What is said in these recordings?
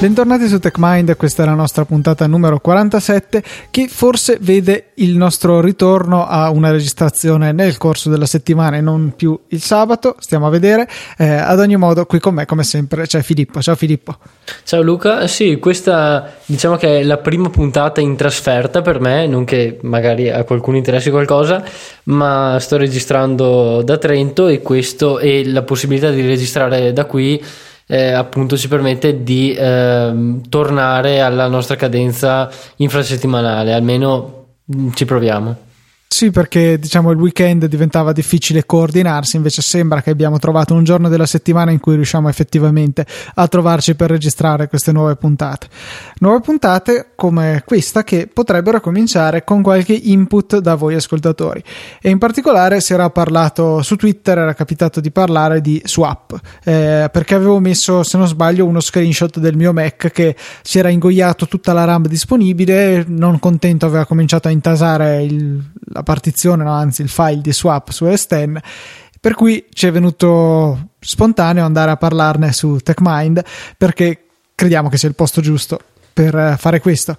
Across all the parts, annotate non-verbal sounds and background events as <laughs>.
Bentornati su TechMind, questa è la nostra puntata numero 47 che forse vede il nostro ritorno a una registrazione nel corso della settimana e non più il sabato, stiamo a vedere. Eh, ad ogni modo, qui con me come sempre c'è Filippo. Ciao Filippo. Ciao Luca, sì, questa diciamo che è la prima puntata in trasferta per me, non che magari a qualcuno interessi qualcosa, ma sto registrando da Trento e questo e la possibilità di registrare da qui eh, appunto ci permette di eh, tornare alla nostra cadenza infrasettimanale, almeno ci proviamo. Sì, perché diciamo il weekend diventava difficile coordinarsi, invece sembra che abbiamo trovato un giorno della settimana in cui riusciamo effettivamente a trovarci per registrare queste nuove puntate. Nuove puntate come questa che potrebbero cominciare con qualche input da voi ascoltatori. E in particolare si era parlato su Twitter, era capitato di parlare di swap, eh, perché avevo messo, se non sbaglio, uno screenshot del mio Mac che si era ingoiato tutta la RAM disponibile, non contento aveva cominciato a intasare il la partizione, no, anzi il file di swap su S10, per cui ci è venuto spontaneo andare a parlarne su TechMind perché crediamo che sia il posto giusto per fare questo.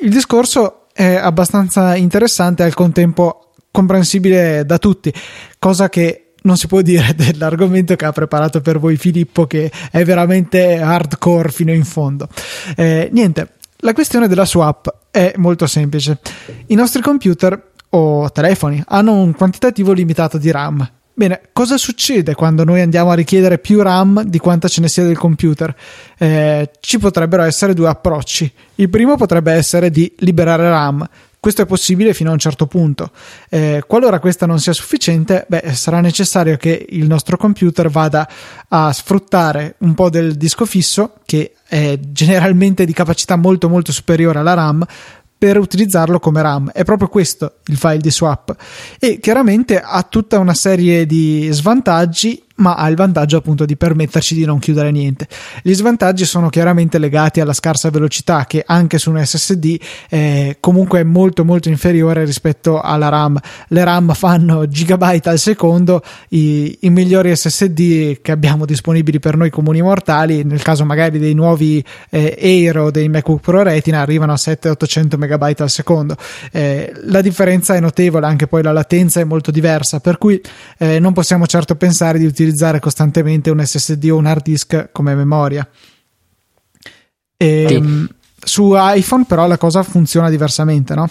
Il discorso è abbastanza interessante e al contempo comprensibile da tutti, cosa che non si può dire <laughs> dell'argomento che ha preparato per voi Filippo, che è veramente hardcore fino in fondo. Eh, niente, la questione della swap è molto semplice. I nostri computer o telefoni hanno un quantitativo limitato di RAM. Bene, cosa succede quando noi andiamo a richiedere più RAM di quanta ce ne sia del computer? Eh, ci potrebbero essere due approcci. Il primo potrebbe essere di liberare RAM. Questo è possibile fino a un certo punto. Eh, qualora questa non sia sufficiente, beh, sarà necessario che il nostro computer vada a sfruttare un po' del disco fisso, che è generalmente di capacità molto molto superiore alla RAM, per utilizzarlo come RAM. È proprio questo il file di swap e chiaramente ha tutta una serie di svantaggi ma ha il vantaggio appunto di permetterci di non chiudere niente. Gli svantaggi sono chiaramente legati alla scarsa velocità che anche su un SSD eh, comunque è molto molto inferiore rispetto alla RAM. Le RAM fanno gigabyte al secondo, i, i migliori SSD che abbiamo disponibili per noi comuni mortali, nel caso magari dei nuovi eh, Air o dei MacBook Pro Retina arrivano a 700-800 megabyte al secondo. Eh, la differenza è notevole, anche poi la latenza è molto diversa, per cui eh, non possiamo certo pensare di utilizzare utilizzare costantemente un SSD o un hard disk come memoria. E, sì. Ehm, su iPhone però la cosa funziona diversamente, no?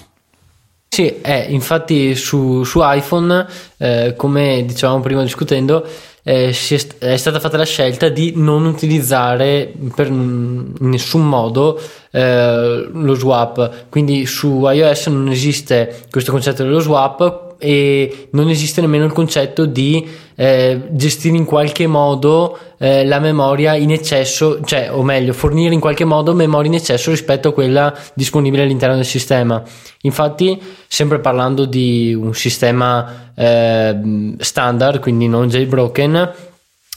Sì, eh, infatti su, su iPhone, eh, come dicevamo prima discutendo, eh, è, è, stata fatta la scelta di non utilizzare per in nessun modo eh, lo swap. Quindi su iOS non esiste questo concetto dello swap e non esiste nemmeno il concetto di eh, gestire in qualche modo eh, la memoria in eccesso, cioè, o meglio, fornire in qualche modo memoria in eccesso rispetto a quella disponibile all'interno del sistema. Infatti, sempre parlando di un sistema eh, standard, quindi non jailbroken,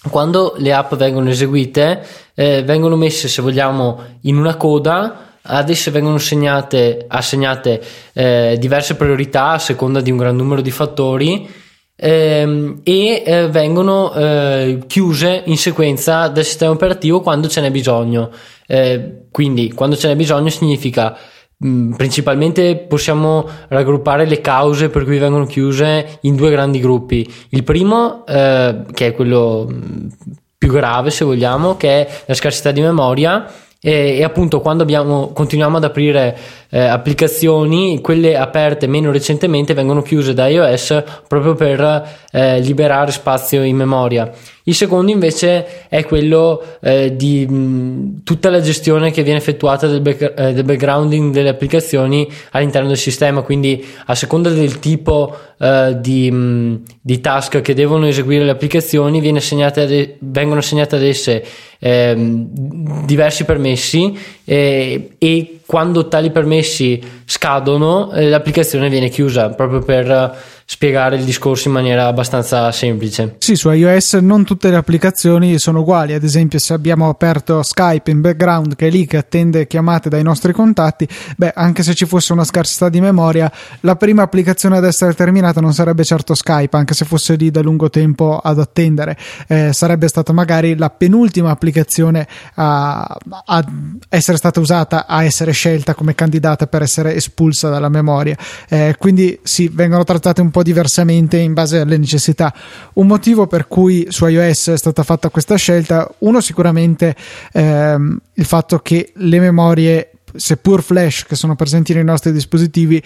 quando le app vengono eseguite, eh, vengono messe, se vogliamo, in una coda ad esse vengono segnate, assegnate eh, diverse priorità a seconda di un gran numero di fattori ehm, e eh, vengono eh, chiuse in sequenza dal sistema operativo quando ce n'è bisogno. Eh, quindi quando ce n'è bisogno significa mh, mm, principalmente possiamo raggruppare le cause per cui vengono chiuse in due grandi gruppi. Il primo, eh, che è quello mm, più grave se vogliamo, che è la scarsità di memoria e, e appunto quando abbiamo, continuiamo ad aprire eh, applicazioni, quelle aperte meno recentemente vengono chiuse da iOS proprio per eh, liberare spazio in memoria. Il secondo invece è quello eh, di mh, tutta la gestione che viene effettuata del, back, eh, del, backgrounding delle applicazioni all'interno del sistema, quindi a seconda del tipo eh, di, mh, di, task che devono eseguire le applicazioni ad, vengono assegnate ad esse ehm, diversi permessi eh, e quando tali permessi scadono eh, l'applicazione viene chiusa proprio per spiegare il discorso in maniera abbastanza semplice. Sì, su iOS non tutte le applicazioni sono uguali, ad esempio se abbiamo aperto Skype in background che è lì che attende chiamate dai nostri contatti, beh, anche se ci fosse una scarsità di memoria, la prima applicazione ad essere terminata non sarebbe certo Skype, anche se fosse lì da lungo tempo ad attendere, eh, sarebbe stata magari la penultima applicazione a, a essere stata usata, a essere scelta come candidata per essere espulsa dalla memoria. Eh, quindi sì, vengono trattate un po' diversamente in base alle necessità. Un motivo per cui su iOS è stata fatta questa scelta, uno sicuramente ehm, il fatto che le memorie seppur flash che sono presenti nei nostri dispositivi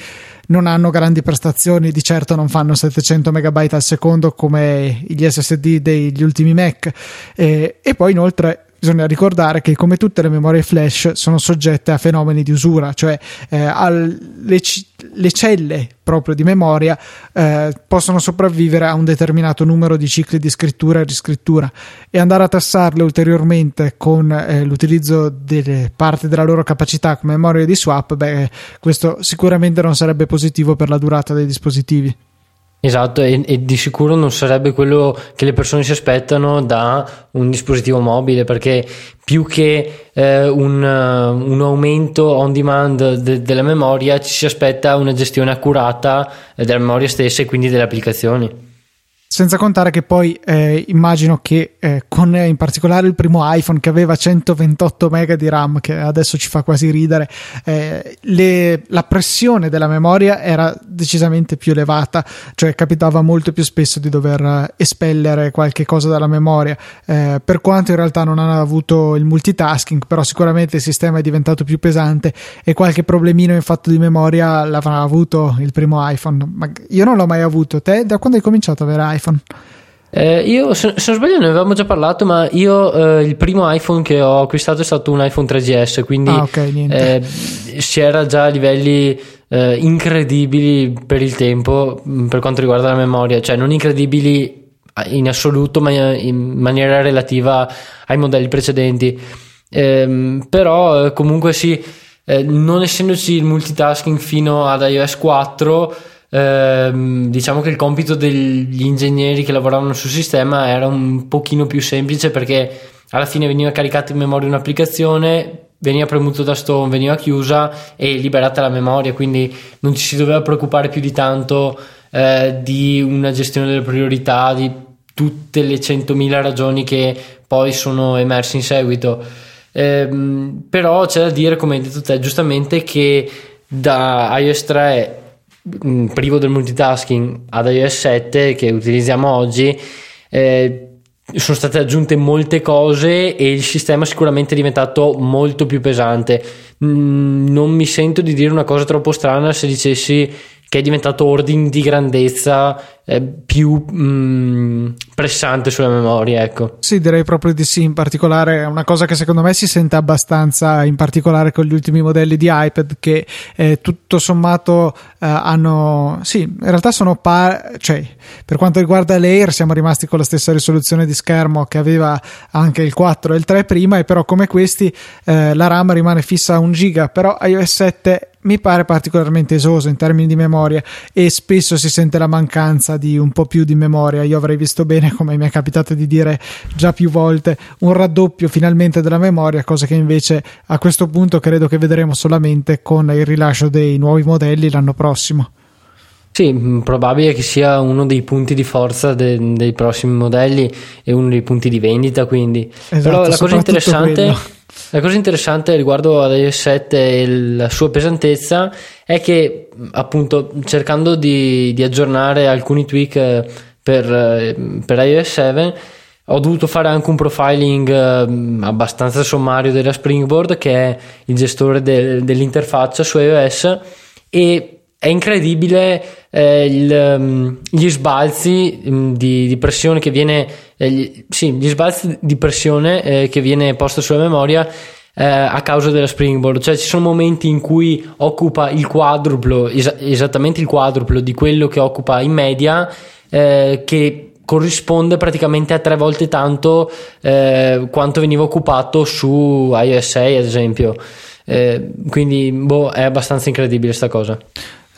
non hanno grandi prestazioni di certo non fanno 700 MB al secondo come gli SSD degli ultimi Mac e, e poi inoltre bisogna ricordare che come tutte le memorie flash sono soggette a fenomeni di usura, cioè eh, alle, le celle proprio di memoria eh, possono sopravvivere a un determinato numero di cicli di scrittura e riscrittura e andare a tassarle ulteriormente con eh, l'utilizzo delle parti della loro capacità come memoria di swap, beh, questo sicuramente non sarebbe positivo per la durata dei dispositivi. Esatto, e, e, di sicuro non sarebbe quello che le persone si aspettano da un dispositivo mobile, perché più che eh, un, un, aumento on demand de, della memoria ci si aspetta una gestione accurata della memoria stessa e quindi delle applicazioni. Senza contare che poi eh, immagino che eh, con eh, in particolare il primo iPhone che aveva 128 MB di RAM, che adesso ci fa quasi ridere, eh, le, la pressione della memoria era decisamente più elevata, cioè capitava molto più spesso di dover eh, espellere qualche cosa dalla memoria. Eh, per quanto in realtà non hanno avuto il multitasking, però sicuramente il sistema è diventato più pesante e qualche problemino in fatto di memoria l'avrà avuto il primo iPhone. Ma io non l'ho mai avuto. Te da quando hai cominciato ad avere iPhone? iPhone? Eh, io, se, se, non sbaglio, ne avevamo già parlato, ma io eh, il primo iPhone che ho acquistato è stato un iPhone 3GS, quindi ah, okay, eh, si era già a livelli eh, incredibili per il tempo mm, per quanto riguarda la memoria, cioè non incredibili in assoluto, ma in maniera relativa ai modelli precedenti. Ehm, però eh, comunque sì, eh, non essendoci il multitasking fino ad iOS 4 ehm, diciamo che il compito degli ingegneri che lavoravano sul sistema era un pochino più semplice perché alla fine veniva caricata in memoria un'applicazione veniva premuto da Stone, veniva chiusa e liberata la memoria, quindi non ci si doveva preoccupare più di tanto eh, di una gestione delle priorità, di tutte le 100.000 ragioni che poi sono emerse in seguito. Eh, però c'è da dire, come hai detto te giustamente, che da iOS 3 Mm, privo del multitasking ad iOS 7 che utilizziamo oggi eh, sono state aggiunte molte cose e il sistema sicuramente è diventato molto più pesante. Mm, non mi sento di dire una cosa troppo strana se dicessi che è diventato ordine di grandezza eh, più mh, mm, pressante sulla memoria. Ecco. Sì, direi proprio di sì. In particolare, è una cosa che secondo me si sente abbastanza, in particolare con gli ultimi modelli di iPad, che eh, tutto sommato eh, hanno. Sì, in realtà sono pari. Cioè, per quanto riguarda l'Air, siamo rimasti con la stessa risoluzione di schermo che aveva anche il 4 e il 3 prima, e però come questi eh, la RAM rimane fissa a 1 giga. Però iOS 7 mi pare particolarmente esoso in termini di memoria e spesso si sente la mancanza di un po' più di memoria. Io avrei visto bene, come mi è capitato di dire già più volte, un raddoppio finalmente della memoria, cosa che invece a questo punto credo che vedremo solamente con il rilascio dei nuovi modelli l'anno prossimo. Sì, probabile che sia uno dei punti di forza de- dei prossimi modelli e uno dei punti di vendita, quindi. Esatto, Però la cosa interessante quello la cosa interessante riguardo ad iOS 7 e la sua pesantezza è che appunto cercando di, di aggiornare alcuni tweak eh, per, eh, per, iOS 7 ho dovuto fare anche un profiling eh, abbastanza sommario della Springboard che è il gestore de, dell'interfaccia su iOS e è incredibile eh, il, um, gli sbalzi um, di, di, pressione che viene eh, gli, sì, gli sbalzi di pressione eh, che viene posta sulla memoria eh, a causa della springboard. Cioè ci sono momenti in cui occupa il quadruplo es- esattamente il quadruplo di quello che occupa in media eh, che corrisponde praticamente a tre volte tanto eh, quanto veniva occupato su iOS 6 ad esempio. Quindi boh, è abbastanza incredibile questa cosa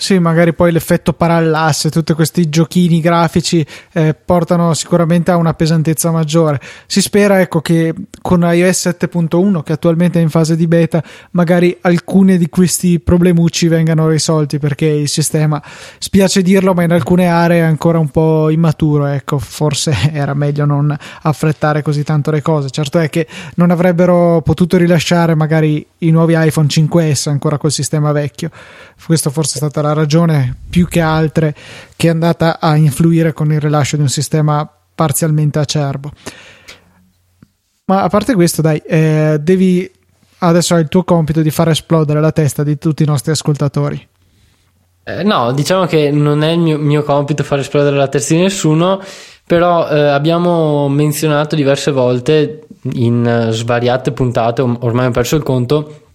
Sì, magari poi l'effetto parallasse, tutti questi giochini grafici eh, portano sicuramente a una pesantezza maggiore. Si spera ecco che con iOS 7.1 che attualmente è in fase di beta, magari alcuni di questi problemucci vengano risolti perché il sistema, spiace dirlo, ma in alcune aree è ancora un po' immaturo, ecco, forse <laughs> era meglio non affrettare così tanto le cose. Certo è che non avrebbero potuto rilasciare magari i nuovi iPhone 5S ancora col sistema vecchio. Questo forse è stata la ragione più che altre che è andata a influire con il rilascio di un sistema parzialmente acerbo. Ma a parte questo, dai, eh, devi adesso hai il tuo compito di far esplodere la testa di tutti i nostri ascoltatori. Eh, no, diciamo che non è il mio, mio, compito far esplodere la testa di nessuno, però eh, abbiamo menzionato diverse volte in svariate puntate, ormai ho perso il conto,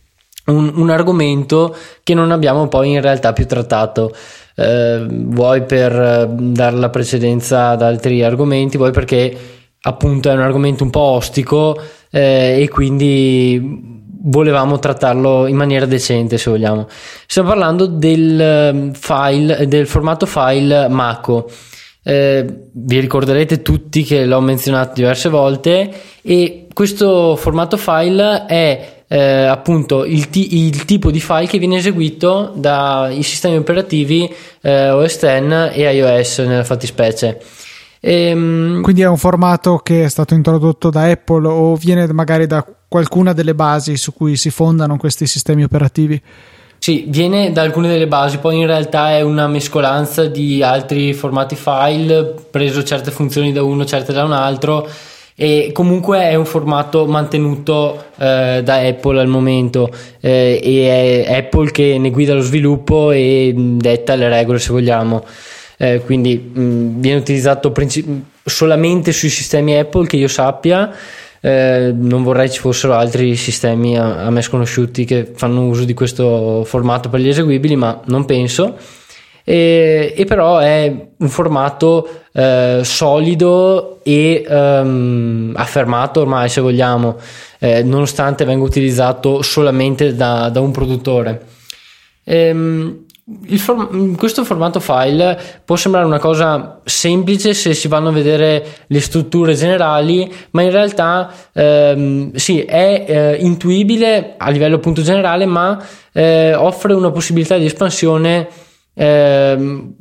un, un, argomento che non abbiamo poi in realtà più trattato. Eh, vuoi per eh, dare la precedenza ad altri argomenti, vuoi perché appunto è un argomento un po' ostico eh, e quindi volevamo trattarlo in maniera decente se vogliamo. Stiamo parlando del ehm, file, del formato file Mako. Eh, vi ricorderete tutti che l'ho menzionato diverse volte e questo formato file è eh, appunto il, t- il, tipo di file che viene eseguito dai sistemi operativi eh, OS X e iOS nella fattispecie. Ehm... Quindi è un formato che è stato introdotto da Apple o viene magari da qualcuna delle basi su cui si fondano questi sistemi operativi? Sì, viene da alcune delle basi, poi in realtà è una mescolanza di altri formati file, preso certe funzioni da uno, certe da un altro e comunque è un formato mantenuto eh, da Apple al momento. Eh, e è Apple che ne guida lo sviluppo e detta le regole se vogliamo. Eh, quindi mh, viene utilizzato princip- solamente sui sistemi Apple che io sappia. Eh, non vorrei ci fossero altri sistemi a, a me sconosciuti che fanno uso di questo formato per gli eseguibili ma non penso e, e però è un formato eh, solido e ehm, affermato ormai se vogliamo, eh, nonostante venga utilizzato solamente da, da un produttore. Ehm, form- questo formato file può sembrare una cosa semplice se si vanno a vedere le strutture generali, ma in realtà ehm, sì, è eh, intuibile a livello appunto generale, ma eh, offre una possibilità di espansione eh,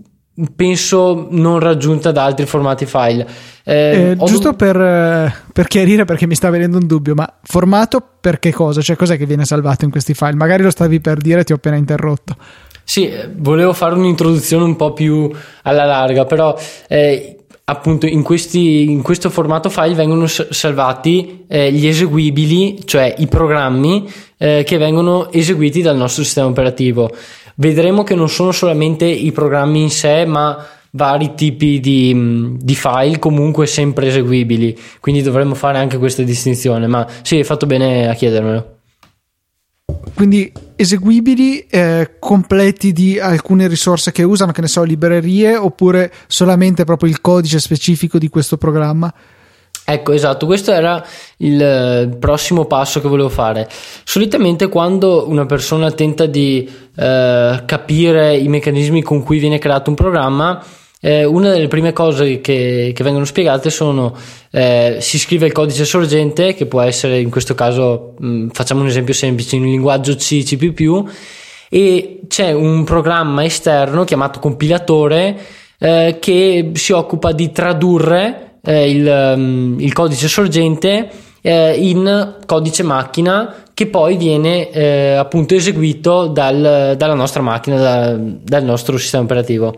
penso non raggiunta da altri formati file. Eh, eh, giusto dov- per, eh, per, chiarire perché mi sta venendo un dubbio, ma formato per che cosa? Cioè cos'è che viene salvato in questi file? Magari lo stavi per dire, ti ho appena interrotto. Sì, volevo fare un'introduzione un po' più alla larga, però eh, appunto in, questi, in, questo formato file vengono salvati eh, gli eseguibili, cioè i programmi eh, che vengono eseguiti dal nostro sistema operativo vedremo che non sono solamente i programmi in sé, ma vari tipi di, di, file comunque sempre eseguibili. Quindi dovremmo fare anche questa distinzione. Ma sì, hai fatto bene a chiedermelo. Quindi eseguibili eh, completi di alcune risorse che usano, che ne so, librerie, oppure solamente proprio il codice specifico di questo programma? Ecco, esatto, questo era il eh, prossimo passo che volevo fare. Solitamente quando una persona tenta di eh, capire i meccanismi con cui viene creato un programma, eh, una delle prime cose che, che vengono spiegate sono eh, si scrive il codice sorgente, che può essere in questo caso, mh, mm, facciamo un esempio semplice, in linguaggio C, C++, e c'è un programma esterno chiamato compilatore eh, che si occupa di tradurre eh, il, um, il, codice sorgente eh, in codice macchina che poi viene eh, appunto eseguito dal, dalla nostra macchina, da, dal nostro sistema operativo.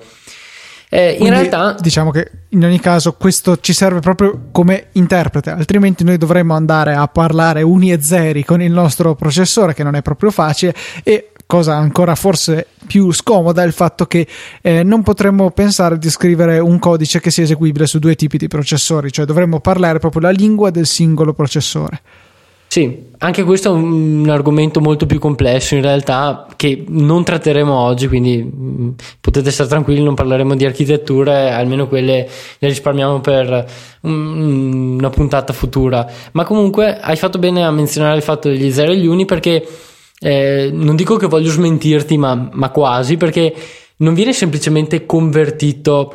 Eh, in Quindi, realtà, diciamo che in ogni caso questo ci serve proprio come interprete, altrimenti noi dovremmo andare a parlare uni e zeri con il nostro processore, che non è proprio facile, e cosa ancora forse più scomoda è il fatto che eh, non potremmo pensare di scrivere un codice che sia eseguibile su due tipi di processori, cioè dovremmo parlare proprio la lingua del singolo processore. Sì, anche questo è un argomento molto più complesso in realtà che non tratteremo oggi, quindi mm, potete stare tranquilli, non parleremo di architetture, almeno quelle le risparmiamo per una puntata futura. Ma comunque hai fatto bene a menzionare il fatto degli 0 e gli uni perché eh, non dico che voglio smentirti, ma, ma quasi, perché non viene semplicemente convertito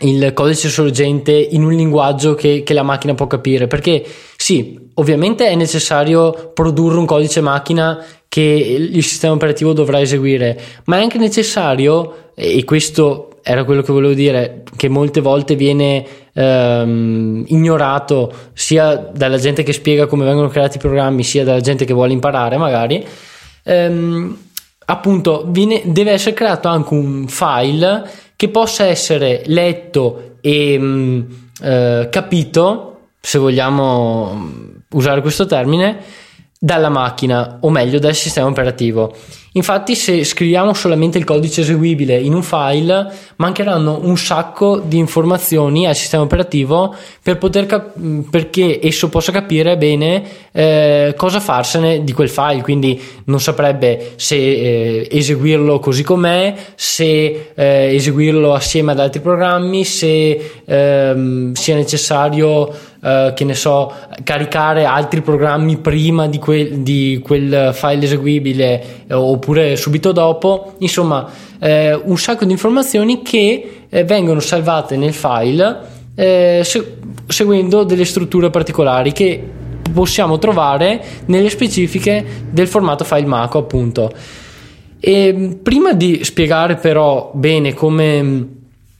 il codice sorgente in un linguaggio che, che, la macchina può capire. Perché sì ovviamente è necessario produrre un codice macchina che il sistema operativo dovrà eseguire ma è anche necessario e questo era quello che volevo dire che molte volte viene ehm, ignorato sia dalla gente che spiega come vengono creati i programmi sia dalla gente che vuole imparare magari ehm, appunto viene, deve essere creato anche un file che possa essere letto e mm, eh, capito, se vogliamo mm, usare questo termine, dalla macchina o meglio dal sistema operativo. Infatti se scriviamo solamente il codice eseguibile in un file mancheranno un sacco di informazioni al sistema operativo per poter cap- perché esso possa capire bene eh, cosa farsene di quel file, quindi non saprebbe se eh, eseguirlo così com'è, se eh, eseguirlo assieme ad altri programmi, se ehm, sia necessario Uh, che ne so, caricare altri programmi prima di quel, di quel file eseguibile eh, oppure subito dopo, insomma, eh, un sacco di informazioni che eh, vengono salvate nel file eh, se- seguendo delle strutture particolari che possiamo trovare nelle specifiche del formato file Maco, appunto. E prima di spiegare però bene come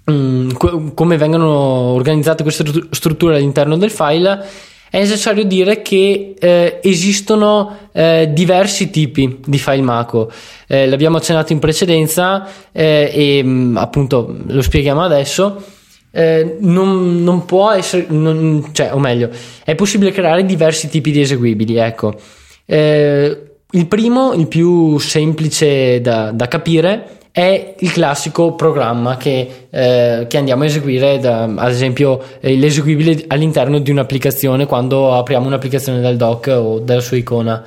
come vengono organizzate queste strutture all'interno del file, è necessario dire che eh, esistono eh, diversi tipi di file Mako. Eh, l'abbiamo accennato in precedenza eh, e mm, appunto lo spieghiamo adesso. Eh, non, non, può essere, non, cioè, o meglio, è possibile creare diversi tipi di eseguibili. Ecco. Eh, il primo, il più semplice da, da capire, è il classico programma che, eh, che andiamo a eseguire, da, ad esempio eh, l'eseguibile all'interno di un'applicazione quando apriamo un'applicazione dal dock o dalla sua icona.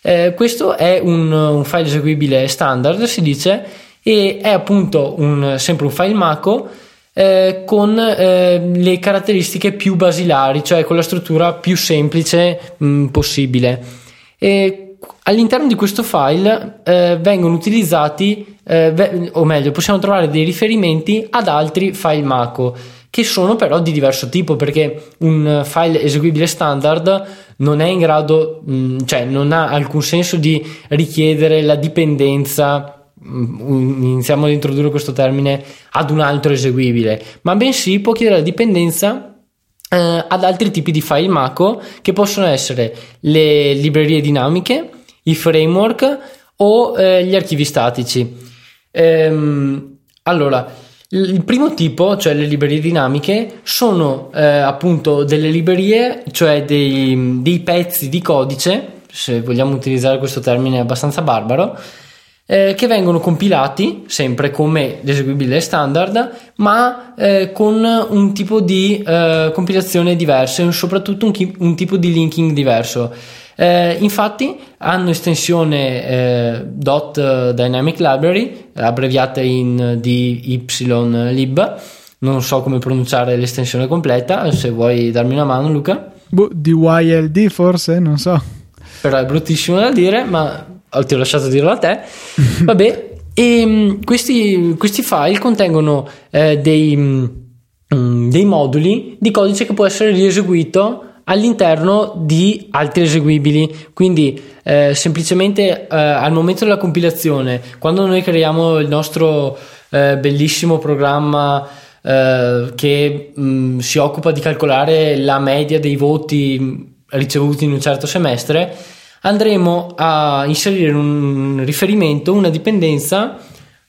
Eh, questo è un, un, file eseguibile standard, si dice, e è appunto un, sempre un file Mako eh, con eh, le caratteristiche più basilari, cioè con la struttura più semplice mh, mm, possibile. E all'interno di questo file eh, vengono utilizzati, eh, o meglio, possiamo trovare dei riferimenti ad altri file Mako che sono però di diverso tipo perché un file eseguibile standard non è in grado, mm, cioè non ha alcun senso di richiedere la dipendenza mm, iniziamo ad introdurre questo termine ad un altro eseguibile, ma bensì può chiedere la dipendenza eh, ad altri tipi di file Mako che possono essere le librerie dinamiche, i framework o eh, gli archivi statici. Ehm, allora, il primo tipo, cioè le librerie dinamiche, sono eh, appunto delle librerie, cioè dei, dei pezzi di codice, se vogliamo utilizzare questo termine abbastanza barbaro, eh, che vengono compilati sempre come l'eseguibile standard, ma eh, con un tipo di eh, compilazione diverso e soprattutto un, chi- un, tipo di linking diverso. Eh, infatti hanno estensione eh, dot dynamic library abbreviata in dylib non so come pronunciare l'estensione completa se vuoi darmi una mano Luca. Boh, DYLD forse non so. Però è bruttissimo da dire ma ti ho lasciato dirlo a te. <laughs> Vabbè, e mm, questi, questi, file contengono eh, dei, um, dei moduli di codice che può essere rieseguito all'interno di altri eseguibili. Quindi eh, semplicemente eh, al momento della compilazione, quando noi creiamo il nostro eh, bellissimo programma eh, che mh, mm, si occupa di calcolare la media dei voti mm, ricevuti in un certo semestre, andremo a inserire un riferimento, una dipendenza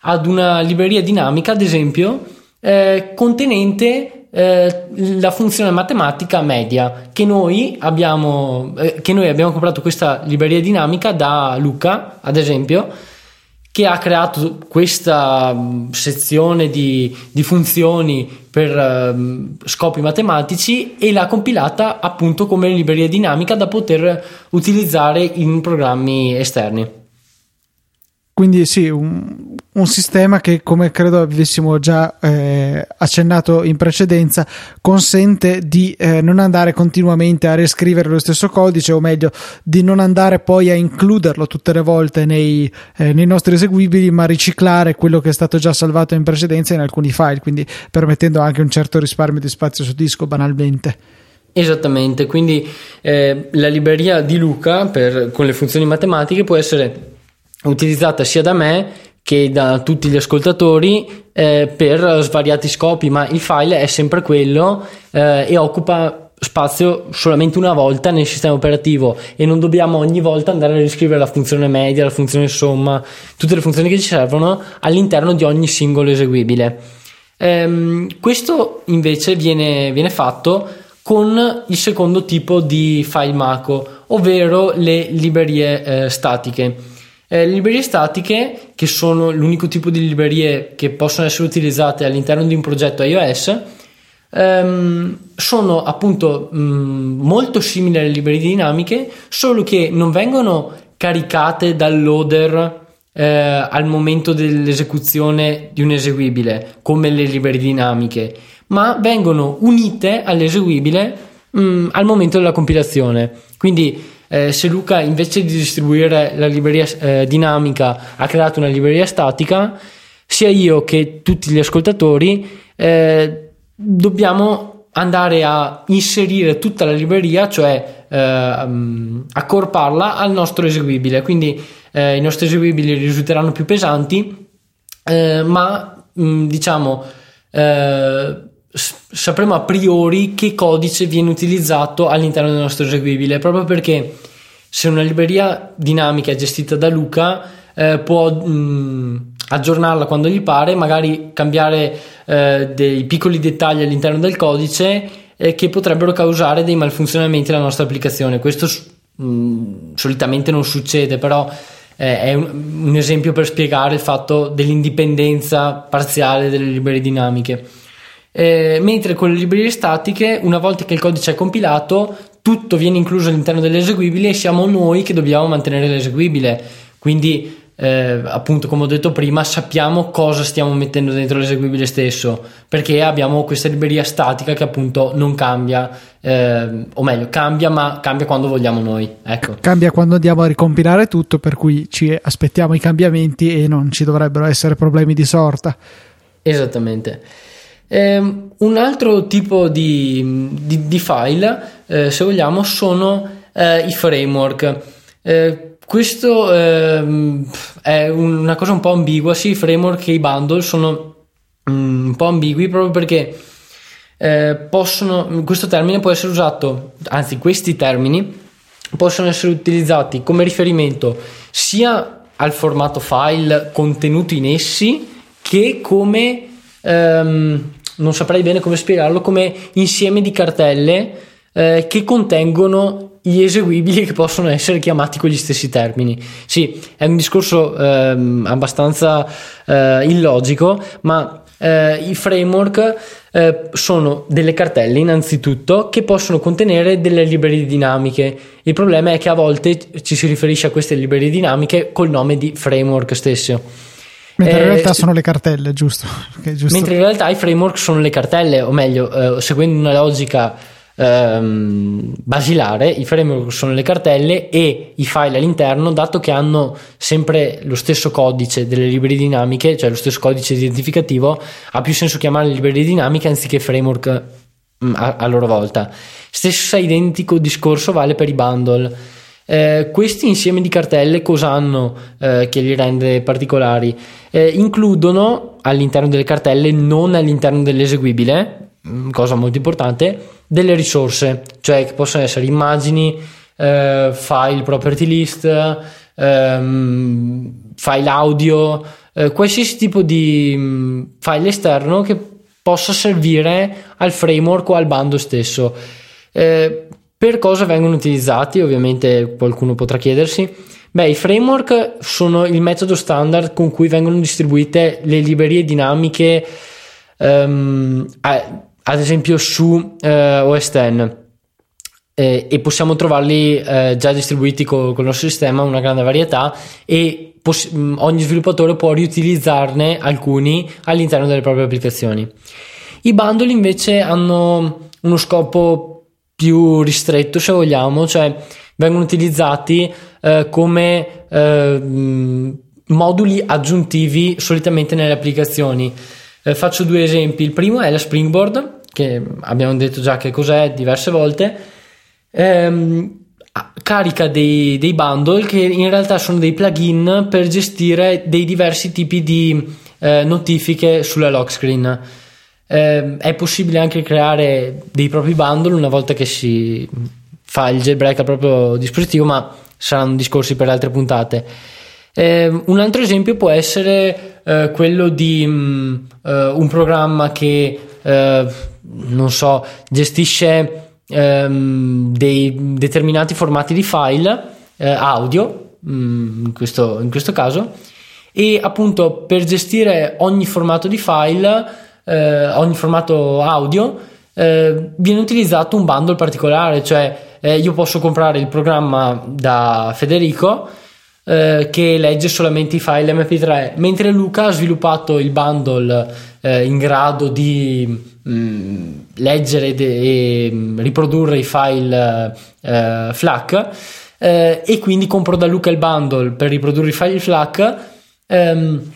ad una libreria dinamica, ad esempio, eh, contenente eh, la funzione matematica media che noi abbiamo eh, che noi abbiamo comprato questa libreria dinamica da Luca ad esempio che ha creato questa mm, sezione di, di funzioni per uh, scopi matematici e l'ha compilata appunto come libreria dinamica da poter utilizzare in programmi esterni. Quindi sì, un, un sistema che, come credo avessimo già eh, accennato in precedenza, consente di eh, non andare continuamente a riscrivere lo stesso codice, o meglio, di non andare poi a includerlo tutte le volte nei, eh, nei nostri eseguibili, ma riciclare quello che è stato già salvato in precedenza in alcuni file, quindi permettendo anche un certo risparmio di spazio su disco, banalmente. Esattamente, quindi eh, la libreria di Luca per, con le funzioni matematiche può essere utilizzata sia da me che da tutti gli ascoltatori eh, per svariati scopi, ma il file è sempre quello eh, e occupa spazio solamente una volta nel sistema operativo e non dobbiamo ogni volta andare a riscrivere la funzione media, la funzione somma, tutte le funzioni che ci servono all'interno di ogni singolo eseguibile. Ehm, questo invece viene, viene fatto con il secondo tipo di file Mako, ovvero le librerie eh, statiche. Eh, le librerie statiche, che sono l'unico tipo di librerie che possono essere utilizzate all'interno di un progetto iOS, ehm, sono appunto mh, mm, molto simili alle librerie dinamiche, solo che non vengono caricate dal loader eh, al momento dell'esecuzione di un eseguibile, come le librerie dinamiche, ma vengono unite all'eseguibile mh, mm, al momento della compilazione. Quindi eh, se Luca invece di distribuire la libreria eh, dinamica ha creato una libreria statica, sia io che tutti gli ascoltatori eh, dobbiamo andare a inserire tutta la libreria, cioè um, accorparla al nostro eseguibile. Quindi eh, i nostri eseguibili risulteranno più pesanti, eh, ma mh, mm, diciamo sapremo a priori che codice viene utilizzato all'interno del nostro eseguibile, proprio perché se una libreria dinamica è gestita da Luca eh, può mh, aggiornarla quando gli pare, magari cambiare eh, dei piccoli dettagli all'interno del codice eh, che potrebbero causare dei malfunzionamenti alla nostra applicazione. Questo mh, solitamente non succede, però eh, è un, un esempio per spiegare il fatto dell'indipendenza parziale delle librerie dinamiche. Eh, mentre con le librerie statiche, una volta che il codice è compilato, tutto viene incluso all'interno dell'eseguibile e siamo noi che dobbiamo mantenere l'eseguibile. Quindi, eh, appunto, come ho detto prima, sappiamo cosa stiamo mettendo dentro l'eseguibile stesso, perché abbiamo questa libreria statica che appunto non cambia, eh, o meglio, cambia, ma cambia quando vogliamo noi. Ecco. Cambia quando andiamo a ricompilare tutto, per cui ci aspettiamo i cambiamenti e non ci dovrebbero essere problemi di sorta. Esattamente. Eh, un altro tipo di, di, di file, eh, se vogliamo, sono eh, i framework. Eh, questo ehm, è una cosa un po' ambigua. Sì, i framework e i bundle sono mm, un po' ambigui proprio perché eh, possono, questo termine può essere usato, anzi, questi termini possono essere utilizzati come riferimento sia al formato file contenuto in essi che come ehm, non saprei bene come spiegarlo, come insieme di cartelle eh, che contengono gli eseguibili che possono essere chiamati con gli stessi termini. Sì, è un discorso eh, abbastanza eh, illogico, ma eh, i framework eh, sono delle cartelle innanzitutto che possono contenere delle librerie dinamiche. Il problema è che a volte ci si riferisce a queste librerie dinamiche col nome di framework stesso. Mentre in realtà eh, sono le cartelle, giusto? <laughs> giusto? Mentre in realtà i framework sono le cartelle, o meglio, eh, seguendo una logica ehm, basilare, i framework sono le cartelle e i file all'interno, dato che hanno sempre lo stesso codice delle librerie dinamiche, cioè lo stesso codice identificativo, ha più senso chiamarle librerie dinamiche anziché framework mm, a, a loro volta. Stesso identico discorso vale per i bundle. Eh, questi insieme di cartelle cosa hanno eh, che li rende particolari? Eh, includono all'interno delle cartelle, non all'interno dell'eseguibile, mm, cosa molto importante, delle risorse, cioè che possono essere immagini, eh, file property list, ehm, file audio, eh, qualsiasi tipo di mm, file esterno che possa servire al framework o al bando stesso. Eh, per cosa vengono utilizzati? Ovviamente qualcuno potrà chiedersi. Beh, i framework sono il metodo standard con cui vengono distribuite le librerie dinamiche, um, ad esempio su uh, OS X. eh, e possiamo trovarli eh, già distribuiti co- con il nostro sistema, una grande varietà e poss- mm, ogni sviluppatore può riutilizzarne alcuni all'interno delle proprie applicazioni. I bundle invece hanno uno scopo più ristretto se vogliamo, cioè vengono utilizzati eh, come eh, moduli aggiuntivi solitamente nelle applicazioni. Eh, faccio due esempi. Il primo è la Springboard, che abbiamo detto già che cos'è diverse volte. Ehm, carica dei, dei, bundle che in realtà sono dei plugin per gestire dei diversi tipi di eh, notifiche sulla lock screen. Eh, è possibile anche creare dei propri bundle una volta che si fa il jailbreak al proprio dispositivo, ma saranno discorsi per altre puntate. Eh, un altro esempio può essere eh, quello di mh, mm, uh, un programma che uh, non so, gestisce um, dei determinati formati di file uh, audio mh, mm, in, questo, in, questo, caso e appunto per gestire ogni formato di file ogni formato audio viene utilizzato un bundle particolare cioè io posso comprare il programma da Federico eh, che legge solamente i file MP3, mentre Luca ha sviluppato il bundle eh, in grado di mh, mm, leggere de- e mm, riprodurre i file eh, FLAC eh, e quindi compro da Luca il bundle per riprodurre i file FLAC. Ehm,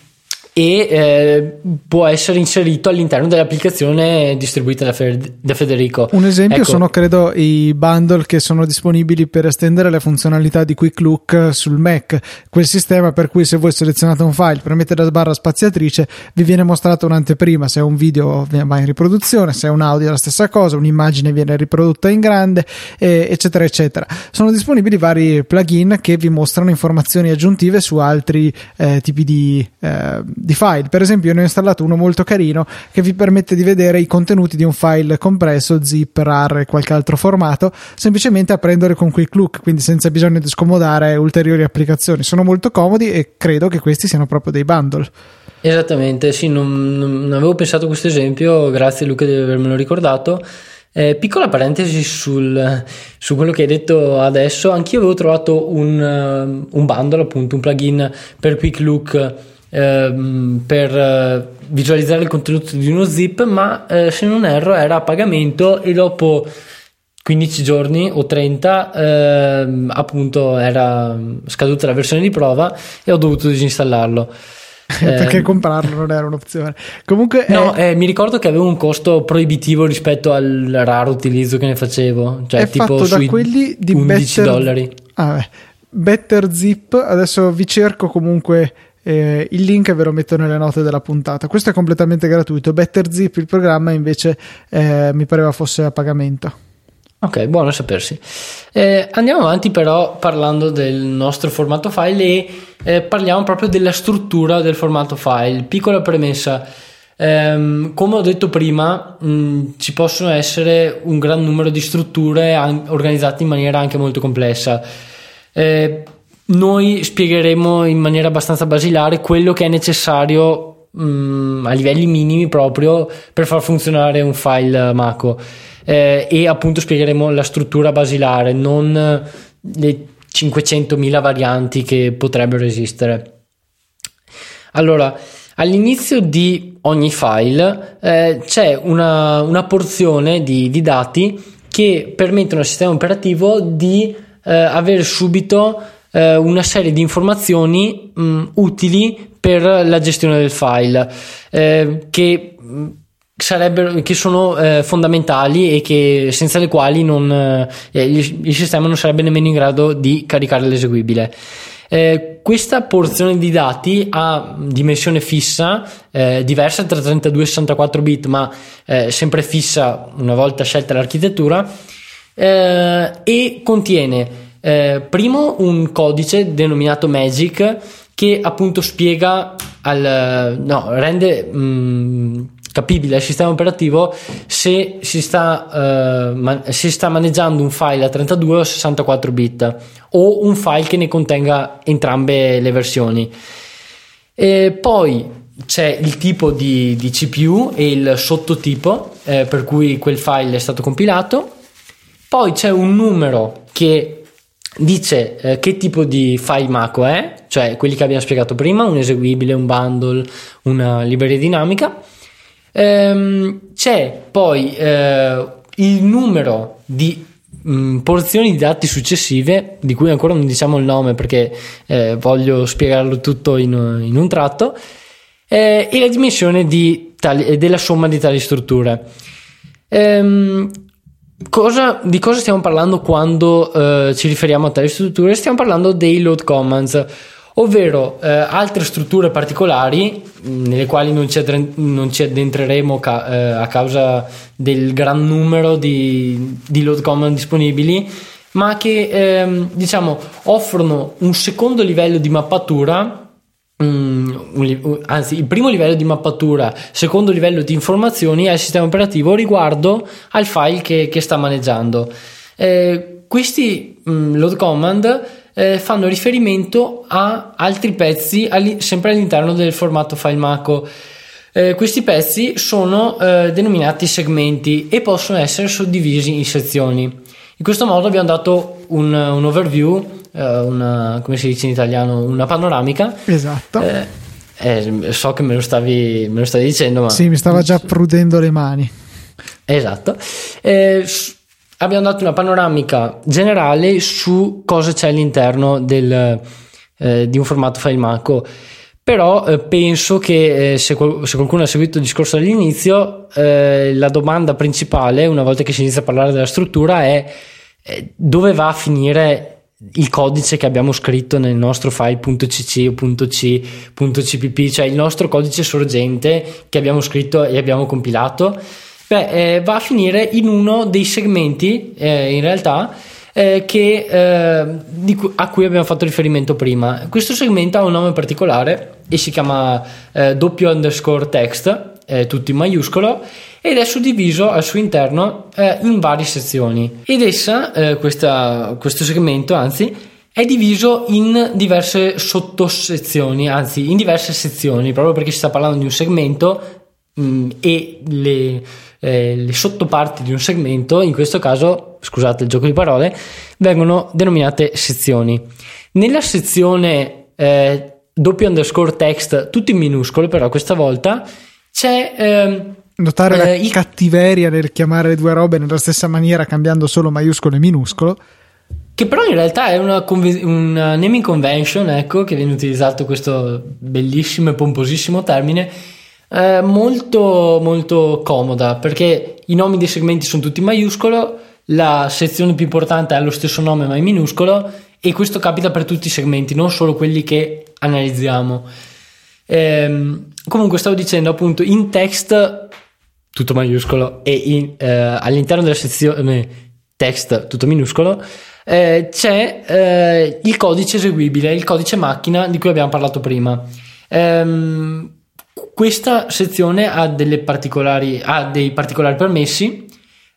e eh, può essere inserito all'interno dell'applicazione distribuita da, Fer- da Federico. Un esempio ecco. sono credo i bundle che sono disponibili per estendere le funzionalità di Quick Look sul Mac, quel sistema per cui se voi selezionate un file, premete la barra spaziatrice, vi viene mostrato un'anteprima, se è un video va in riproduzione, se è un audio è la stessa cosa, un'immagine viene riprodotta in grande, eh, eccetera eccetera. Sono disponibili vari plugin che vi mostrano informazioni aggiuntive su altri eh, tipi di eh, di file. Per esempio, ne ho installato uno molto carino che vi permette di vedere i contenuti di un file compresso, zip, RAR e qualche altro formato, semplicemente aprendole con Quick Look, quindi senza bisogno di scomodare ulteriori applicazioni. Sono molto comodi e credo che questi siano proprio dei bundle. Esattamente, sì, non, non avevo pensato a questo esempio, grazie Luca di avermelo ricordato. Eh, piccola parentesi sul, su quello che hai detto adesso, anch'io avevo trovato un, uh, un bundle, appunto un plugin per Quick Look Ehm, per eh, visualizzare il contenuto di uno zip, ma eh, se non erro era a pagamento e dopo 15 giorni o 30 ehm, appunto era scaduta la versione di prova e ho dovuto disinstallarlo. <laughs> perché ehm, comprarlo non era un'opzione. Comunque, no, è... eh, mi ricordo che aveva un costo proibitivo rispetto al raro utilizzo che ne facevo, cioè è tipo da quelli di 11 better... dollari. Ah, Better Zip. Adesso vi cerco comunque eh, il link ve lo metto nelle note della puntata. Questo è completamente gratuito. BetterZip, il programma, invece eh, mi pareva fosse a pagamento. Ok, buono sapersi. Eh, andiamo avanti però parlando del nostro formato file e eh, parliamo proprio della struttura del formato file. Piccola premessa. Um, come ho detto prima, mh, ci possono essere un gran numero di strutture an- organizzate in maniera anche molto complessa. Eh, noi spiegheremo in maniera abbastanza basilare quello che è necessario mh, mm, a livelli minimi proprio per far funzionare un file Mako eh, e appunto spiegheremo la struttura basilare, non le 500.000 varianti che potrebbero esistere. Allora, all'inizio di ogni file eh, c'è una, una porzione di, di, dati che permettono al sistema operativo di eh, avere subito eh, una serie di informazioni mh, utili per la gestione del file eh, che che sono eh, fondamentali e che senza le quali non, eh, il, il, sistema non sarebbe nemmeno in grado di caricare l'eseguibile. Eh, questa porzione di dati ha dimensione fissa, eh, diversa tra 32 e 64 bit, ma eh, sempre fissa una volta scelta l'architettura, eh, e contiene eh, primo un codice denominato Magic che appunto spiega al, no, rende mh, mm, capibile al sistema operativo se si sta, uh, man- si sta maneggiando un file a 32 o 64 bit o un file che ne contenga entrambe le versioni. E poi c'è il tipo di, di CPU e il sottotipo eh, per cui quel file è stato compilato poi c'è un numero che dice eh, che tipo di file Mako è, cioè quelli che abbiamo spiegato prima, un eseguibile, un bundle, una libreria dinamica. Ehm, c'è poi eh, il numero di mh, mm, porzioni di dati successive, di cui ancora non diciamo il nome perché eh, voglio spiegarlo tutto in, in un tratto, eh, e la dimensione tali, della somma di tali strutture. Ehm, Cosa, di cosa stiamo parlando quando eh, ci riferiamo a tali strutture? Stiamo parlando dei load commands, ovvero eh, altre strutture particolari nelle quali non ci, addren- non ci addentreremo ca- eh, a causa del gran numero di, di load command disponibili, ma che ehm, diciamo offrono un secondo livello di mappatura um, anzi il primo livello di mappatura, secondo livello di informazioni al sistema operativo riguardo al file che, che sta maneggiando. Eh, questi um, load command eh, fanno riferimento a altri pezzi all- sempre all'interno del formato file Maco. Eh, questi pezzi sono eh, denominati segmenti e possono essere suddivisi in sezioni. In questo modo abbiamo dato un, un overview una, come si dice in italiano, una panoramica. Esatto. Eh, eh, so che me lo, stavi, me lo stavi dicendo, ma... Sì, mi stava già prudendo le mani. Esatto. Eh, abbiamo dato una panoramica generale su cosa c'è all'interno del, eh, di un formato file Maco. Però eh, penso che eh, se, se, qualcuno ha seguito il discorso dall'inizio, eh, la domanda principale, una volta che si inizia a parlare della struttura, è dove va a finire il codice che abbiamo scritto nel nostro file .cc o cioè il nostro codice sorgente che abbiamo scritto e abbiamo compilato, beh, eh, va a finire in uno dei segmenti, eh, in realtà, eh, che, eh, cu- a cui abbiamo fatto riferimento prima. Questo segmento ha un nome particolare e si chiama eh, doppio underscore text, tutto in maiuscolo, ed è suddiviso al suo interno eh, in varie sezioni. Ed essa, eh, questa, questo segmento, anzi, è diviso in diverse sottosezioni, anzi in diverse sezioni, proprio perché si sta parlando di un segmento mh, mm, e le, eh, le, sottoparti di un segmento, in questo caso, scusate il gioco di parole, vengono denominate sezioni. Nella sezione eh, doppio underscore text, tutto in minuscolo, però questa volta c'è ehm, Notare eh, la cattiveria nel chiamare le due robe nella stessa maniera, cambiando solo maiuscolo e minuscolo. Che però in realtà è una, conve- una naming convention, ecco, che viene utilizzato questo bellissimo e pomposissimo termine, eh, molto, molto comoda, perché i nomi dei segmenti sono tutti in maiuscolo, la sezione più importante ha lo stesso nome ma in minuscolo, e questo capita per tutti i segmenti, non solo quelli che analizziamo. Ehm, comunque stavo dicendo appunto in text tutto maiuscolo e in, eh, all'interno della sezione text tutto minuscolo eh, c'è eh, il codice eseguibile, il codice macchina di cui abbiamo parlato prima. Ehm, questa sezione ha, particolari, ha, dei particolari permessi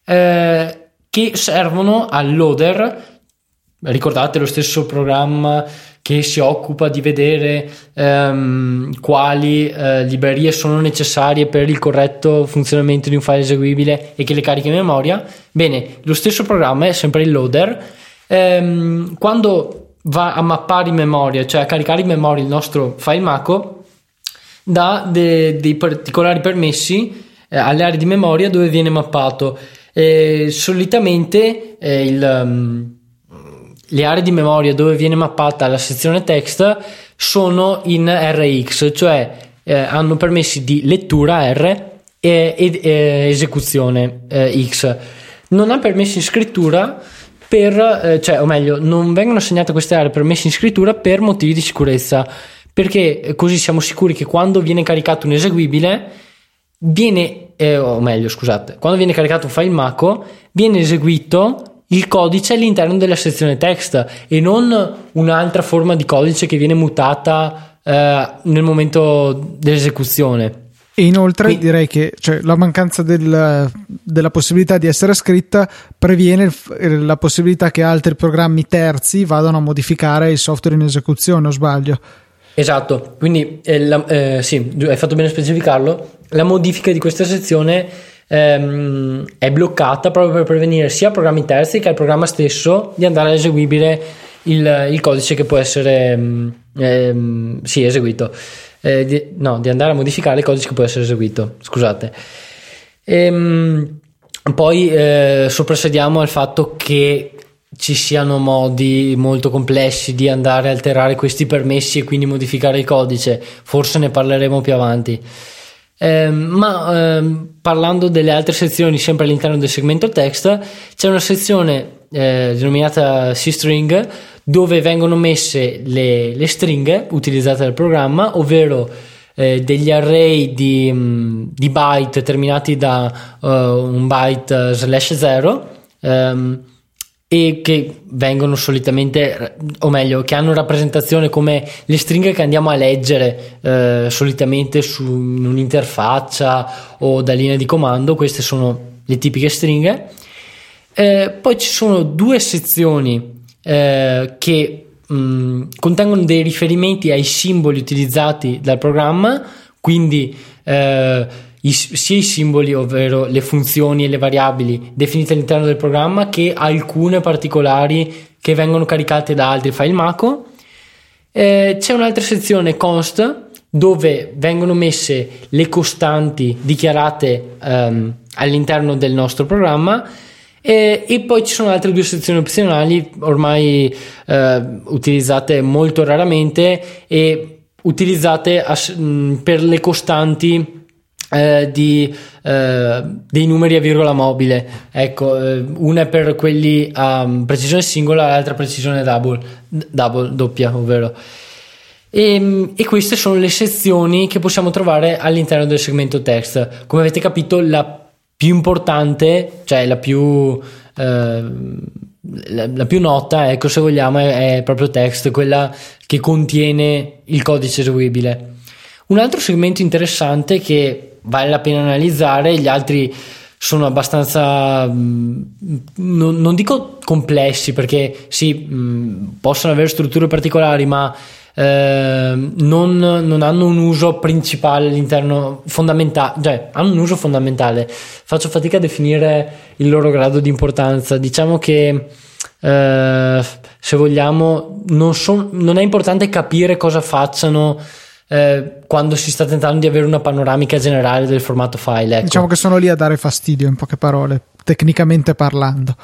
eh, che servono al loader. Ricordate lo stesso programma che si occupa di vedere ehm, quali eh, librerie sono necessarie per il corretto funzionamento di un file eseguibile e che le carica in memoria. Bene, lo stesso programma è sempre il loader. Ehm, quando va a mappare in memoria, cioè a caricare in memoria il nostro file Mako, dà de- dei particolari permessi eh, alle aree di memoria dove viene mappato. Eh, solitamente eh, il um, le aree di memoria dove viene mappata la sezione text sono in RX, cioè eh, hanno permessi di lettura R e, e, e esecuzione eh, X. Non ha permessi in scrittura per, eh, cioè, o meglio, non vengono assegnate queste aree permessi in scrittura per motivi di sicurezza, perché così siamo sicuri che quando viene caricato un eseguibile viene, eh, o meglio, scusate, quando viene caricato un file Mako viene eseguito il codice all'interno della sezione text e non un'altra forma di codice che viene mutata eh, nel momento dell'esecuzione. E inoltre direi che cioè, la mancanza del, della possibilità di essere scritta previene la possibilità che altri programmi terzi vadano a modificare il software in esecuzione, o sbaglio? Esatto, quindi eh, la, eh, sì, hai fatto bene a specificarlo. La modifica di questa sezione ehm, è bloccata proprio per prevenire sia programmi terzi che al programma stesso di andare a eseguire il, il codice che può essere mm, ehm, sì, eseguito. Eh, di, no, di andare a modificare il codice che può essere eseguito. Scusate. Ehm, poi eh, soprassediamo al fatto che ci siano modi molto complessi di andare a alterare questi permessi e quindi modificare il codice. Forse ne parleremo più avanti. Eh, ma ehm, parlando delle altre sezioni, sempre all'interno del segmento text, c'è una sezione eh, denominata C-string dove vengono messe le, le stringhe utilizzate dal programma, ovvero eh, degli array di, mm, di, byte terminati da uh, un byte slash 0 um, e che vengono solitamente, o meglio, che hanno rappresentazione come le stringhe che andiamo a leggere eh, solitamente su un'interfaccia o da linea di comando, queste sono le tipiche stringhe. Eh, poi ci sono due sezioni eh, che mh, mm, contengono dei riferimenti ai simboli utilizzati dal programma, quindi eh, i, sia i simboli, ovvero le funzioni e le variabili definite all'interno del programma, che alcune particolari che vengono caricate da altri file Mako. Eh, c'è un'altra sezione const dove vengono messe le costanti dichiarate ehm, all'interno del nostro programma e, e, poi ci sono altre due sezioni opzionali ormai eh, utilizzate molto raramente e utilizzate a, mh, per le costanti eh, di, eh, dei numeri a virgola mobile. Ecco, eh, una è per quelli a precisione singola, l'altra precisione double, double doppia, ovvero. E, e, queste sono le sezioni che possiamo trovare all'interno del segmento text. Come avete capito, la più importante, cioè la più, eh, la, la, più nota, ecco se vogliamo, è, è proprio text, quella che contiene il codice eseguibile. Un altro segmento interessante che vale la pena analizzare, gli altri sono abbastanza mm, non, non dico complessi perché sì mm, possono avere strutture particolari ma eh, non, non, hanno un uso principale all'interno fondamentale cioè hanno un uso fondamentale. Faccio fatica a definire il loro grado di importanza. Diciamo che eh, se vogliamo non, son, non è importante capire cosa facciano eh, quando si sta tentando di avere una panoramica generale del formato file. Ecco. Diciamo che sono lì a dare fastidio, in poche parole, tecnicamente parlando.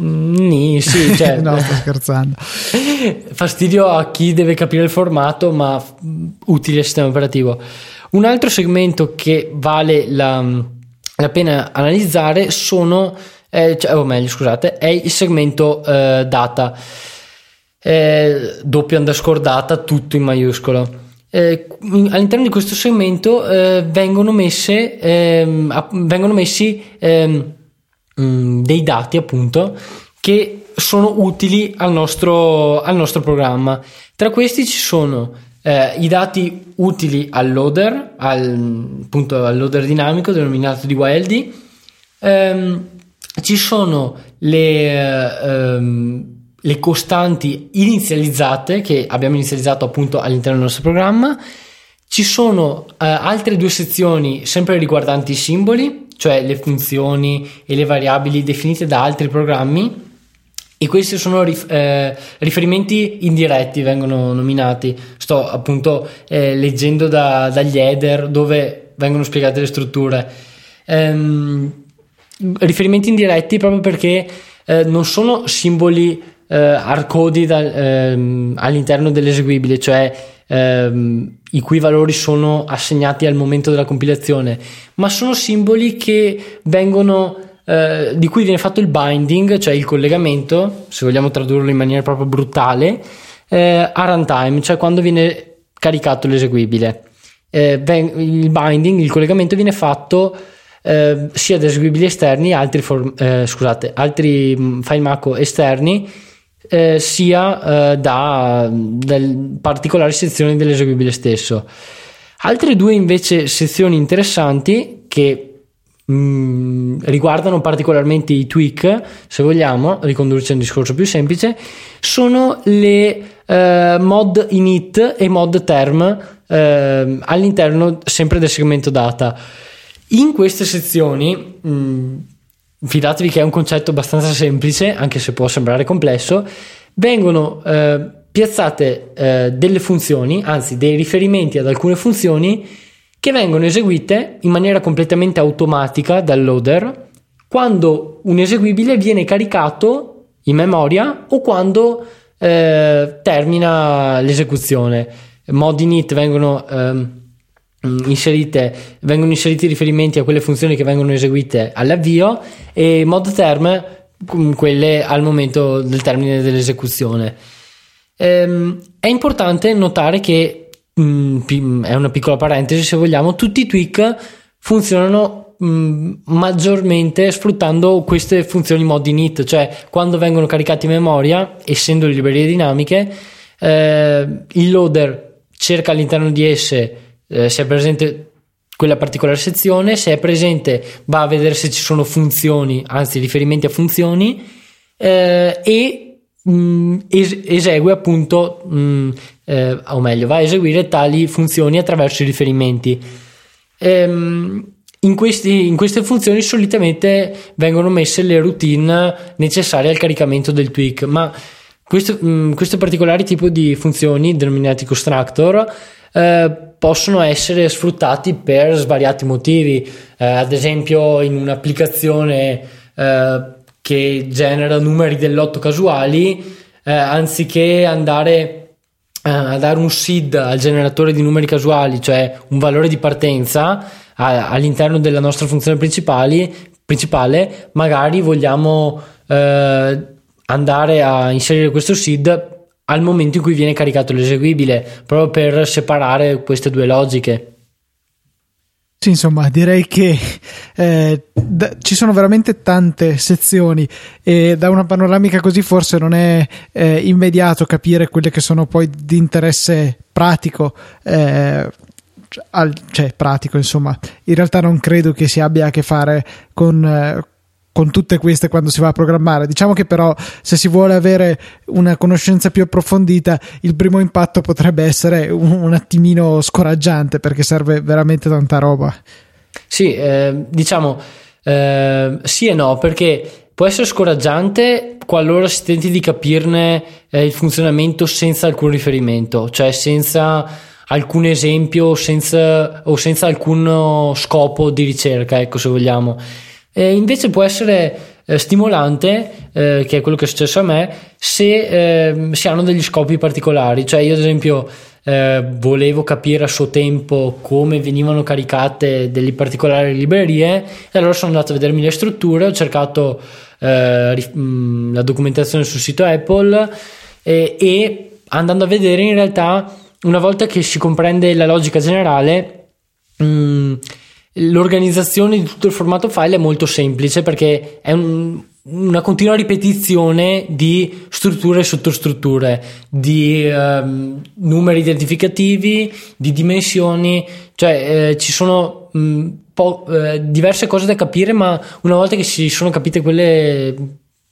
Mm, sì, <laughs> cioè, no, sto scherzando. <laughs> Fastidio a chi deve capire il formato, ma utile al sistema operativo. Un altro segmento che vale la, la pena analizzare sono, eh, cioè, o meglio, scusate, è il segmento eh, data, eh, doppio underscore data, tutto in maiuscolo eh, all'interno di questo segmento eh, vengono, messe, ehm, vengono messi ehm, mm, dei dati appunto che sono utili al nostro, al nostro programma. Tra questi ci sono eh, i dati utili al loader, al, appunto al loader dinamico denominato DYLD, ehm, ci sono le, ehm, le costanti inizializzate che abbiamo inizializzato appunto all'interno del nostro programma. Ci sono eh, altre due sezioni sempre riguardanti i simboli, cioè le funzioni e le variabili definite da altri programmi e questi sono rif- eh, riferimenti indiretti, vengono nominati. Sto appunto eh, leggendo da, dagli header dove vengono spiegate le strutture. Ehm, riferimenti indiretti proprio perché eh, non sono simboli eh, hardcoded ehm, all'interno dell'eseguibile, cioè ehm, i cui valori sono assegnati al momento della compilazione, ma sono simboli che vengono eh, di cui viene fatto il binding, cioè il collegamento, se vogliamo tradurlo in maniera proprio brutale, eh, a runtime, cioè quando viene caricato l'eseguibile. Eh, il binding, il collegamento viene fatto eh, sia da eseguibili esterni, altri, form- eh, scusate, altri mm, file Mako esterni eh, sia eh, da, da particolari sezioni dell'eseguibile stesso. Altre due invece sezioni interessanti che mh, mm, riguardano particolarmente i tweak, se vogliamo ricondurci a un discorso più semplice, sono le eh, mod init e mod term eh, all'interno sempre del segmento data. In queste sezioni, mh, fidatevi che è un concetto abbastanza semplice, anche se può sembrare complesso, vengono eh, piazzate eh, delle funzioni, anzi dei riferimenti ad alcune funzioni che vengono eseguite in maniera completamente automatica dal loader quando un eseguibile viene caricato in memoria o quando eh, termina l'esecuzione. Mod init vengono ehm, inserite, vengono inseriti riferimenti a quelle funzioni che vengono eseguite all'avvio e mod term quelle al momento del termine dell'esecuzione. Ehm, è importante notare che mh, è una piccola parentesi se vogliamo, tutti i tweak funzionano maggiormente sfruttando queste funzioni mod init, cioè quando vengono caricati in memoria, essendo librerie dinamiche, eh, il loader cerca all'interno di esse eh, se è presente quella particolare sezione, se è presente va a vedere se ci sono funzioni, anzi riferimenti a funzioni eh, e mh, mm, es- esegue appunto, mh, mm, eh, o meglio, va a eseguire tali funzioni attraverso i riferimenti. Ehm, in, questi, in, queste funzioni solitamente vengono messe le routine necessarie al caricamento del tweak, ma questo, mh, mm, questo particolare tipo di funzioni, denominati constructor, eh, possono essere sfruttati per svariati motivi, eh, ad esempio in un'applicazione eh, che genera numeri dell'otto casuali, eh, anziché andare eh, a dare un seed al generatore di numeri casuali, cioè un valore di partenza a, all'interno della nostra funzione principale, magari vogliamo eh, andare a inserire questo seed al momento in cui viene caricato l'eseguibile, proprio per separare queste due logiche. Sì, insomma, direi che eh, d- ci sono veramente tante sezioni e da una panoramica così forse non è eh, immediato capire quelle che sono poi di interesse pratico. Eh, al, cioè pratico insomma in realtà non credo che si abbia a che fare con, eh, con tutte queste quando si va a programmare. Diciamo che però se si vuole avere una conoscenza più approfondita, il primo impatto potrebbe essere un, un attimino scoraggiante perché serve veramente tanta roba. Sì, eh, diciamo eh, sì e no, perché può essere scoraggiante qualora si tenti di capirne eh, il funzionamento senza alcun riferimento, cioè senza alcun esempio senza, o senza alcun scopo di ricerca, ecco se vogliamo. Eh, invece può essere eh, stimolante, eh, che è quello che è successo a me, se ehm, si hanno degli scopi particolari. Cioè io ad esempio eh, volevo capire a suo tempo come venivano caricate delle particolari librerie e allora sono andato a vedermi le strutture, ho cercato eh, mh, la documentazione sul sito Apple e andando a vedere in realtà una volta che si comprende la logica generale mh, l'organizzazione di tutto il formato file è molto semplice perché è un, una continua ripetizione di strutture e sottostrutture, di um, numeri identificativi, di dimensioni, cioè eh, ci sono mh, po- eh, diverse cose da capire, ma una volta che si sono capite quelle,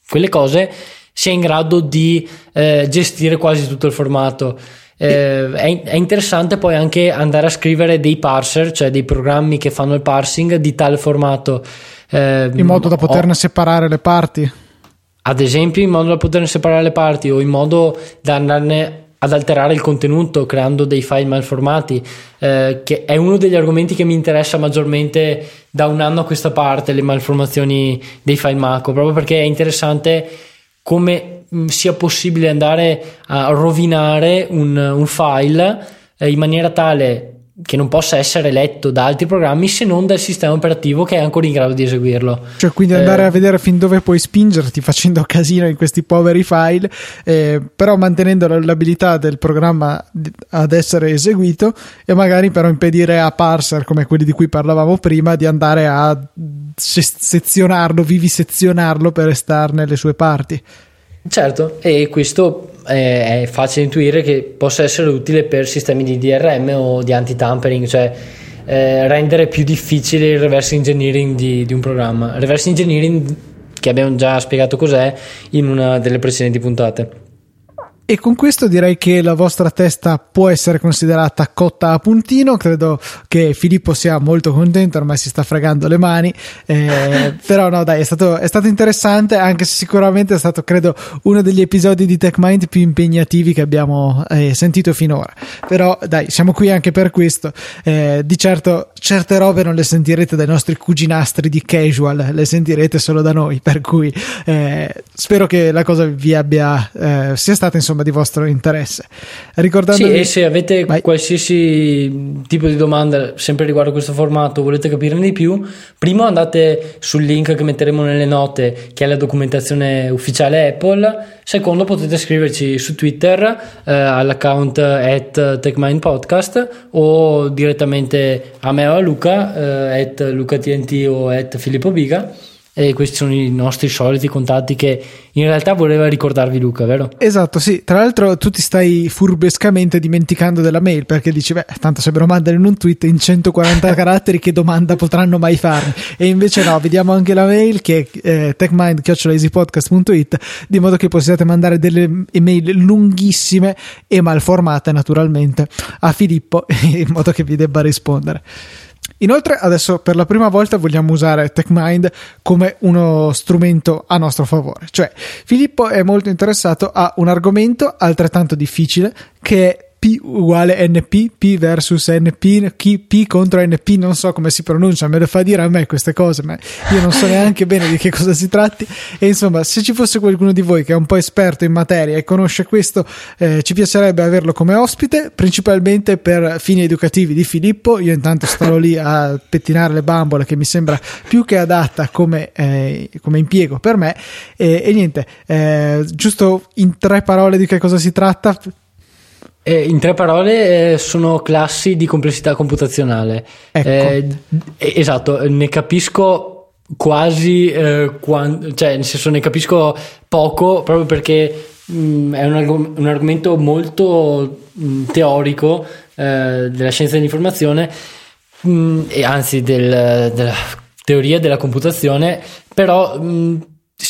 quelle cose si è in grado di eh, gestire quasi tutto il formato. Eh, è, è, interessante poi anche andare a scrivere dei parser, cioè dei programmi che fanno il parsing di tale formato. Eh, in modo da poterne o, separare le parti. Ad esempio, in modo da poterne separare le parti o in modo da andarne ad alterare il contenuto creando dei file malformati, eh, che è uno degli argomenti che mi interessa maggiormente da un anno a questa parte, le malformazioni dei file macro, proprio perché è interessante come Mm, sia possibile andare a rovinare un, un file eh, in maniera tale che non possa essere letto da altri programmi se non dal sistema operativo che è ancora in grado di eseguirlo. Cioè, quindi andare eh, a vedere fin dove puoi spingerti facendo casino in questi poveri file, eh, però mantenendo l'abilità del programma ad essere eseguito e magari però impedire a parser come quelli di cui parlavamo prima di andare a sezionarlo, vivisezionarlo per restarne le sue parti. Certo, e questo è, è facile intuire che possa essere utile per sistemi di DRM o di anti-tampering, cioè eh, rendere più difficile il reverse engineering di, di un programma. Reverse engineering che abbiamo già spiegato cos'è in una delle precedenti puntate. E con questo direi che la vostra testa può essere considerata cotta a puntino. Credo che Filippo sia molto contento, ormai si sta fregando le mani. Eh, <laughs> però, no, dai, è stato, è stato, interessante, anche se sicuramente è stato, credo, uno degli episodi di TechMind più impegnativi che abbiamo eh, sentito finora. Però, dai, siamo qui anche per questo. Eh, di certo, certe robe non le sentirete dai nostri cuginastri di casual, le sentirete solo da noi. Per cui eh, spero che la cosa vi abbia eh, sia stata insomma insomma di vostro interesse. Ricordandovi... Sì, e se avete Vai. qualsiasi tipo di domanda sempre riguardo questo formato, volete capirne di più, prima andate sul link che metteremo nelle note, che è la documentazione ufficiale Apple. Secondo, potete scriverci su Twitter eh, all'account at TechMindPodcast o direttamente a me o a Luca, eh, at LucaTNT o at Filippo Biga e questi sono i nostri soliti contatti che in realtà voleva ricordarvi Luca, vero? Esatto, sì. Tra l'altro tu ti stai furbescamente dimenticando della mail perché dici, beh, tanto se me lo mandano in un tweet in 140 <laughs> caratteri che domanda potranno mai farmi? E invece no, vediamo anche la mail che è eh, techmind.easypodcast.it di modo che possiate mandare delle email lunghissime e malformate naturalmente a Filippo <laughs> in modo che vi debba rispondere. Inoltre, adesso per la prima volta vogliamo usare TechMind come uno strumento a nostro favore. Cioè, Filippo è molto interessato a un argomento altrettanto difficile che è P uguale NP, P versus NP, P contro NP, non so come si pronuncia, me lo fa dire a me queste cose, ma io non so neanche bene di che cosa si tratti. E insomma, se ci fosse qualcuno di voi che è un po' esperto in materia e conosce questo, eh, ci piacerebbe averlo come ospite, principalmente per fini educativi di Filippo. Io intanto starò lì a pettinare le bambole, che mi sembra più che adatta come, eh, come impiego per me. E, e niente, eh, giusto in tre parole di che cosa si tratta eh, in tre parole, eh, sono classi di complessità computazionale. Ecco. Eh, esatto, ne capisco quasi, eh, quando, cioè nel senso ne capisco poco proprio perché mh, mm, è un, arg- un, argomento molto mh, mm, teorico eh, della scienza dell'informazione mh, mm, e anzi del, della teoria della computazione, però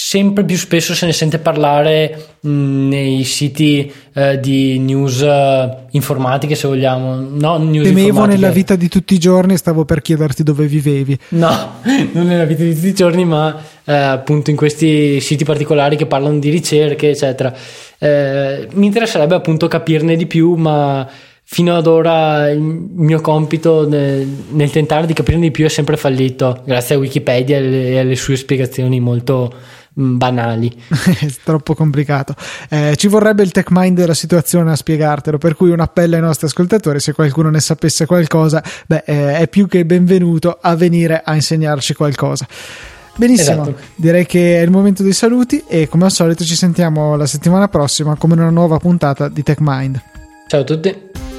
sempre più spesso se ne sente parlare mh, nei siti eh, di news uh, informatiche se vogliamo. No news temevo nella vita di tutti i giorni stavo per chiederti dove vivevi. No <laughs> non nella vita di tutti i giorni ma eh, appunto in questi siti particolari che parlano di ricerche eccetera. Eh, mi interesserebbe appunto capirne di più ma fino ad ora il mio compito nel, nel, tentare di capirne di più è sempre fallito, grazie a Wikipedia e alle sue spiegazioni molto mm, banali. <laughs> è troppo complicato. Eh, ci vorrebbe il tech mind della situazione a spiegartelo, per cui un appello ai nostri ascoltatori, se qualcuno ne sapesse qualcosa, beh, eh, è più che benvenuto a venire a insegnarci qualcosa. Benissimo, esatto. direi che è il momento dei saluti e come al solito ci sentiamo la settimana prossima come una nuova puntata di TechMind. Ciao a tutti.